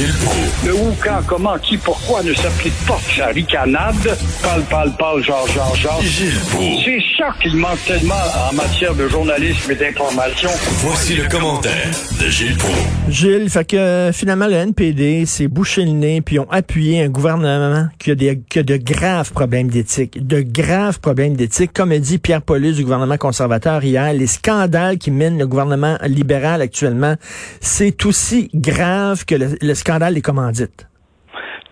Gilles Proulx. Le où, quand, comment, qui, pourquoi ne s'applique pas? Sa ricanade. Parle, parle, parle, genre, genre, genre. Gilles Proulx. C'est ça qu'il manque tellement en matière de journalisme et d'information. Voici le commentaire de Gilles Proulx. Gilles, fait que euh, finalement le NPD s'est bouché le nez puis ont appuyé un gouvernement qui a, des, qui a de graves problèmes d'éthique, de graves problèmes d'éthique. Comme a dit Pierre Paulus du gouvernement conservateur hier, les scandales qui minent le gouvernement libéral actuellement, c'est aussi grave que le, le scandale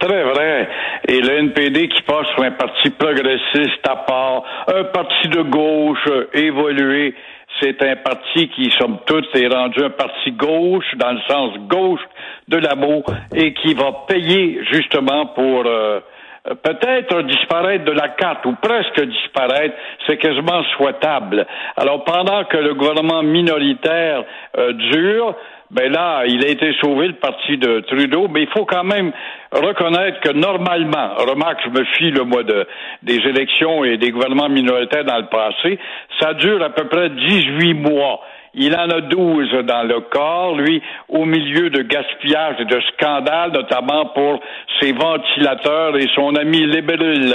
Très vrai. Et le NPD qui passe sur un parti progressiste à part, un parti de gauche évolué, c'est un parti qui, somme toute, est rendu un parti gauche, dans le sens gauche de la mot, et qui va payer justement pour euh, peut-être disparaître de la carte ou presque disparaître, c'est quasiment souhaitable. Alors pendant que le gouvernement minoritaire euh, dure, ben là, il a été sauvé le parti de Trudeau, mais il faut quand même reconnaître que normalement, remarque, je me fie le mois de des élections et des gouvernements minoritaires dans le passé, ça dure à peu près 18 mois. Il en a 12 dans le corps, lui, au milieu de gaspillage et de scandales, notamment pour ses ventilateurs et son ami Libéril.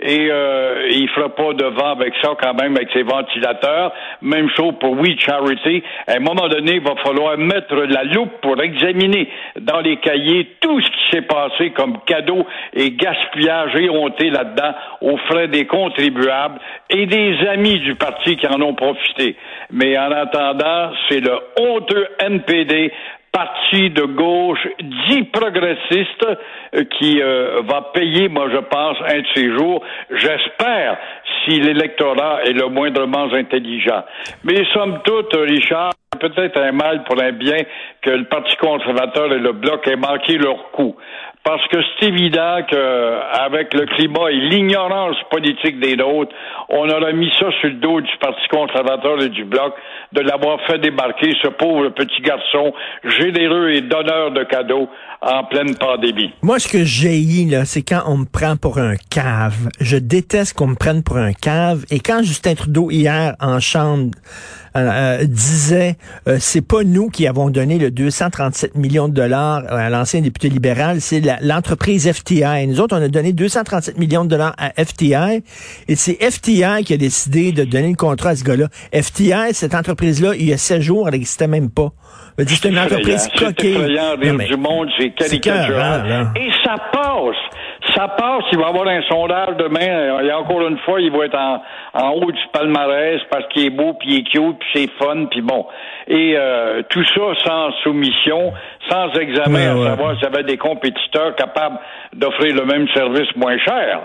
Et euh, il fera pas de vent avec ça quand même, avec ses ventilateurs. Même chose pour We Charity. À un moment donné, il va falloir mettre la loupe pour examiner dans les cahiers tout ce qui s'est passé comme cadeau et gaspillage éhonté là-dedans aux frais des contribuables et des amis du parti qui en ont profité. Mais en attendant, c'est le honteux NPD parti de gauche dit progressiste euh, qui euh, va payer, moi je pense, un de ces jours, j'espère, si l'électorat est le moindrement intelligent. Mais somme toute, Richard, peut-être un mal pour un bien que le Parti conservateur et le Bloc aient manqué leur coup. Parce que c'est évident qu'avec le climat et l'ignorance politique des nôtres, on aurait mis ça sur le dos du Parti conservateur et du Bloc de l'avoir fait débarquer ce pauvre petit garçon généreux et donneur de cadeaux en pleine pandémie. Moi, ce que j'ai là, c'est quand on me prend pour un cave. Je déteste qu'on me prenne pour un cave. Et quand Justin Trudeau, hier, en chambre, euh, euh, disait euh, c'est pas nous qui avons donné le 237 millions de dollars à l'ancien député libéral, c'est l'entreprise FTI. Nous autres, on a donné 237 millions de dollars à FTI et c'est FTI qui a décidé de donner le contrat à ce gars-là. FTI, cette entreprise-là, il y a 16 jours, elle n'existait même pas. C'est une entreprise coquée. C'est du monde, c'est caricatural. Et ça passe ça passe, il va y avoir un sondage demain, et encore une fois, il va être en, en haut du palmarès parce qu'il est beau, puis il est cute, puis c'est fun, puis bon. Et euh, tout ça sans soumission, sans examen, à savoir s'il y avait des compétiteurs capables d'offrir le même service moins cher.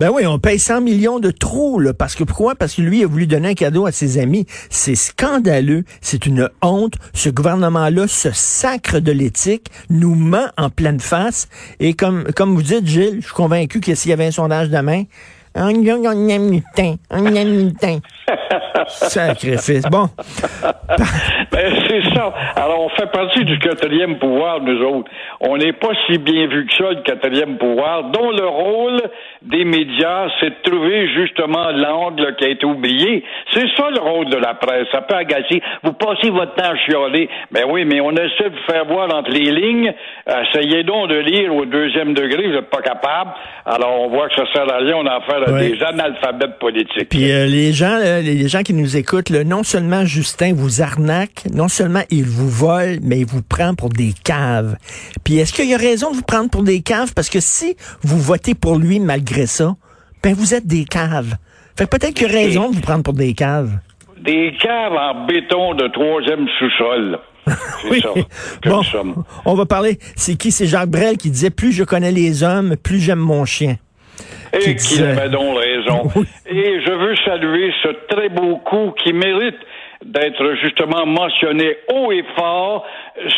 Ben oui, on paye 100 millions de trop, là. Parce que pourquoi? Parce que lui a voulu donner un cadeau à ses amis. C'est scandaleux. C'est une honte. Ce gouvernement-là se sacre de l'éthique, nous ment en pleine face. Et comme, comme vous dites, Gilles, je suis convaincu que s'il y avait un sondage demain, Sacrifice. Bon. ben, c'est ça. Alors, on fait partie du quatrième pouvoir, nous autres. On n'est pas si bien vu que ça, le quatrième pouvoir, dont le rôle des médias, c'est de trouver justement l'angle qui a été oublié. C'est ça le rôle de la presse. Ça peut agacer. Vous passez votre temps à chialer. Ben oui, mais on essaie de vous faire voir entre les lignes. Essayez donc de lire au deuxième degré. Vous n'êtes pas capable. Alors, on voit que ça sert à rien. On a affaire à des analphabètes politiques. Puis euh, les gens, les gens qui nous écoutent, non seulement Justin vous arnaque, non seulement il vous vole, mais il vous prend pour des caves. Puis est-ce qu'il y a raison de vous prendre pour des caves? Parce que si vous votez pour lui malgré ça, ben vous êtes des caves. Fait peut-être qu'il y a raison de vous prendre pour des caves. Des caves en béton de troisième sous-sol. oui. bon, on va parler. C'est qui? C'est Jacques Brel qui disait plus je connais les hommes, plus j'aime mon chien. Et qu'il avait donc raison. Et je veux saluer ce très beau coup qui mérite d'être justement mentionné haut et fort,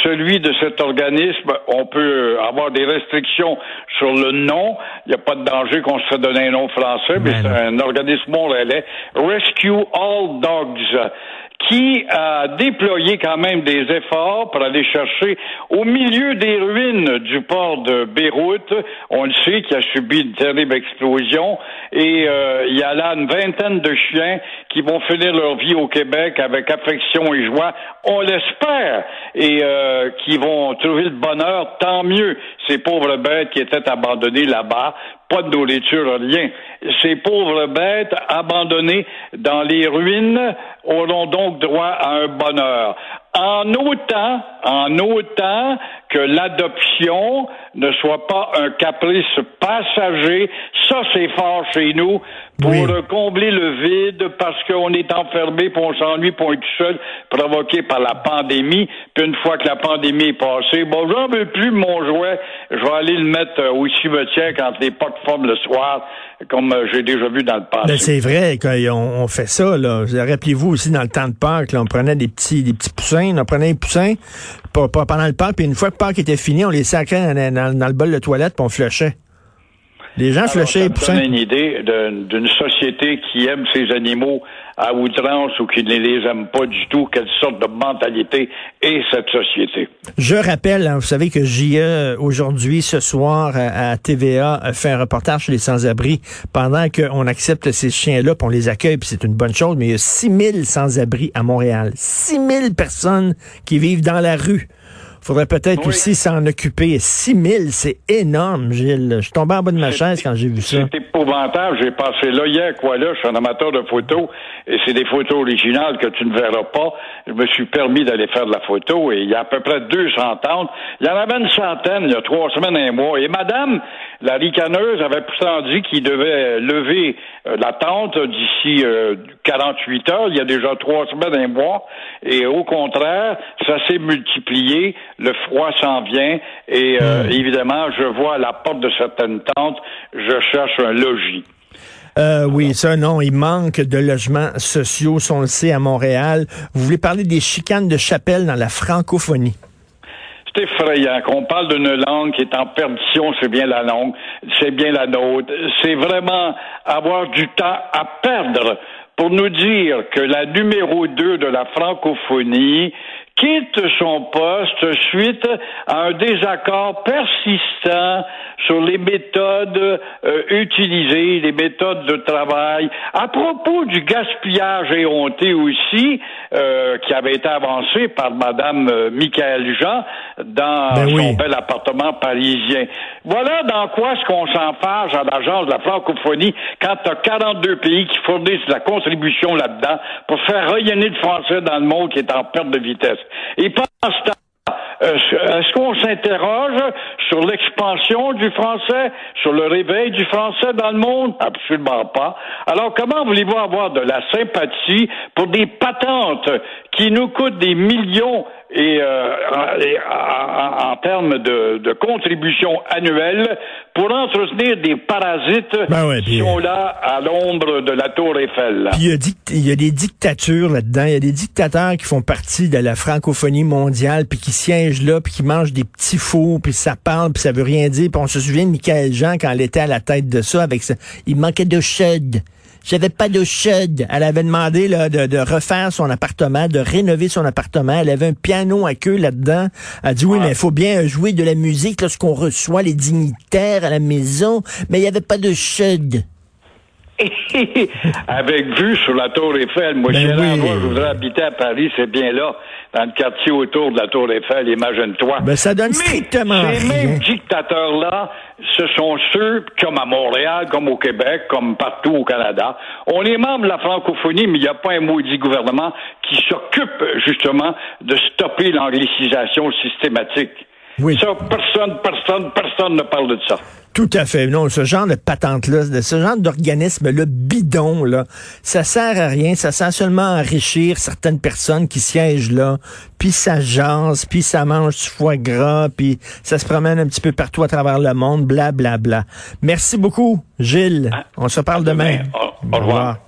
celui de cet organisme. On peut avoir des restrictions sur le nom. Il n'y a pas de danger qu'on se fait donner un nom français, mais, c'est un organisme montréalais. Rescue All Dogs qui a déployé quand même des efforts pour aller chercher au milieu des ruines du port de Beyrouth. On le sait qui a subi une terrible explosion et euh, il y a là une vingtaine de chiens qui vont finir leur vie au Québec avec affection et joie. On l'espère et euh, qui vont trouver le bonheur. Tant mieux ces pauvres bêtes qui étaient abandonnées là-bas pas de nourriture, rien. Ces pauvres bêtes abandonnées dans les ruines auront donc droit à un bonheur. En autant, en autant que l'adoption ne soit pas un caprice passager, ça c'est fort chez nous, pour combler le vide parce qu'on est enfermé, pour on s'ennuie, pour être seul, provoqué par la pandémie. Puis une fois que la pandémie est passée, bon, j'en veux plus mon jouet, je vais aller le mettre euh, au cimetière quand les portes forment le soir, comme euh, j'ai déjà vu dans le passé. Ben, c'est vrai qu'on fait ça, là. Rappelez-vous aussi dans le temps de Pâques, là, on prenait des petits, des petits poussins, on prenait des poussins pendant le Pâques, puis une fois que Pâques était fini, on les sacrait dans, dans le bol de toilette, puis on flushait. Les gens flushaient les poussins. Une idée d'une société qui aime ses animaux à outrance ou qui ne les aime pas du tout, quelle sorte de mentalité est cette société? Je rappelle, hein, vous savez que JE, aujourd'hui, ce soir, à TVA, fait un reportage sur les sans-abri pendant qu'on accepte ces chiens-là, puis on les accueille, puis c'est une bonne chose, mais il y a 6000 sans-abri à Montréal. 6000 personnes qui vivent dans la rue faudrait peut-être aussi s'en occuper. 6 000, c'est énorme, Gilles. Je suis tombé en bas de ma chaise quand j'ai vu ça. C'est épouvantable. J'ai passé là hier, quoi là? Je suis un amateur de photos et c'est des photos originales que tu ne verras pas. Je me suis permis d'aller faire de la photo et il y a à peu près 200 tentes. Il y en avait une centaine il y a trois semaines et un mois. Et madame, la ricaneuse, avait pourtant dit qu'il devait lever euh, la tente d'ici 48 euh, heures. Il y a déjà trois semaines et un mois. Et au contraire, ça s'est multiplié le froid s'en vient et euh, hmm. évidemment, je vois à la porte de certaines tentes, je cherche un logis. Euh, oui, ça, non, il manque de logements sociaux, on le sait, à Montréal. Vous voulez parler des chicanes de chapelle dans la francophonie? C'est effrayant qu'on parle d'une langue qui est en perdition, c'est bien la langue, c'est bien la nôtre. C'est vraiment avoir du temps à perdre pour nous dire que la numéro 2 de la francophonie, quitte son poste suite à un désaccord persistant sur les méthodes euh, utilisées, les méthodes de travail. À propos du gaspillage éhonté aussi, euh, qui avait été avancé par Madame euh, Michael Jean dans ben son bel appartement parisien. Voilà dans quoi est-ce qu'on s'enfarge à l'agence de la francophonie quand tu as 42 pays qui fournissent la contribution là-dedans pour faire rayonner le français dans le monde qui est en perte de vitesse. Et pendant ce temps, euh, est-ce qu'on s'interroge sur l'expansion du français, sur le réveil du français dans le monde? Absolument pas. Alors, comment voulez-vous avoir de la sympathie pour des patentes qui nous coûtent des millions et, euh, en, termes de, de contribution annuelle pour entretenir des parasites ben qui sont là à l'ombre de la tour Eiffel. Puis il y, y a des dictatures là-dedans, il y a des dictateurs qui font partie de la francophonie mondiale, puis qui siègent là, puis qui mangent des petits fous, puis ça parle, puis ça veut rien dire. Puis on se souvient de Michael Jean quand elle était à la tête de ça, avec ça. Il manquait de chud. J'avais pas de chud. Elle avait demandé là, de, de, refaire son appartement, de rénover son appartement. Elle avait un piano à queue là-dedans. Elle a dit oui, mais il faut bien jouer de la musique lorsqu'on reçoit les dignitaires à la maison. Mais il n'y avait pas de chud. Avec vue sur la tour Eiffel, moi, ben je voudrais habiter à Paris, c'est bien là dans le quartier autour de la Tour Eiffel, imagine-toi. Mais ben, ça donne strictement Mais ces mêmes dictateurs-là, ce sont ceux, comme à Montréal, comme au Québec, comme partout au Canada. On est membre de la francophonie, mais il n'y a pas un maudit gouvernement qui s'occupe justement de stopper l'anglicisation systématique. Oui. Ça, personne, personne, personne ne parle de ça. Tout à fait. Non, ce genre de patente-là, ce genre d'organisme-là, bidon, là, ça sert à rien. Ça sert seulement à enrichir certaines personnes qui siègent là. Puis ça jase, puis ça mange du foie gras, puis ça se promène un petit peu partout à travers le monde, bla, bla, bla. Merci beaucoup, Gilles. On se parle demain. Au revoir.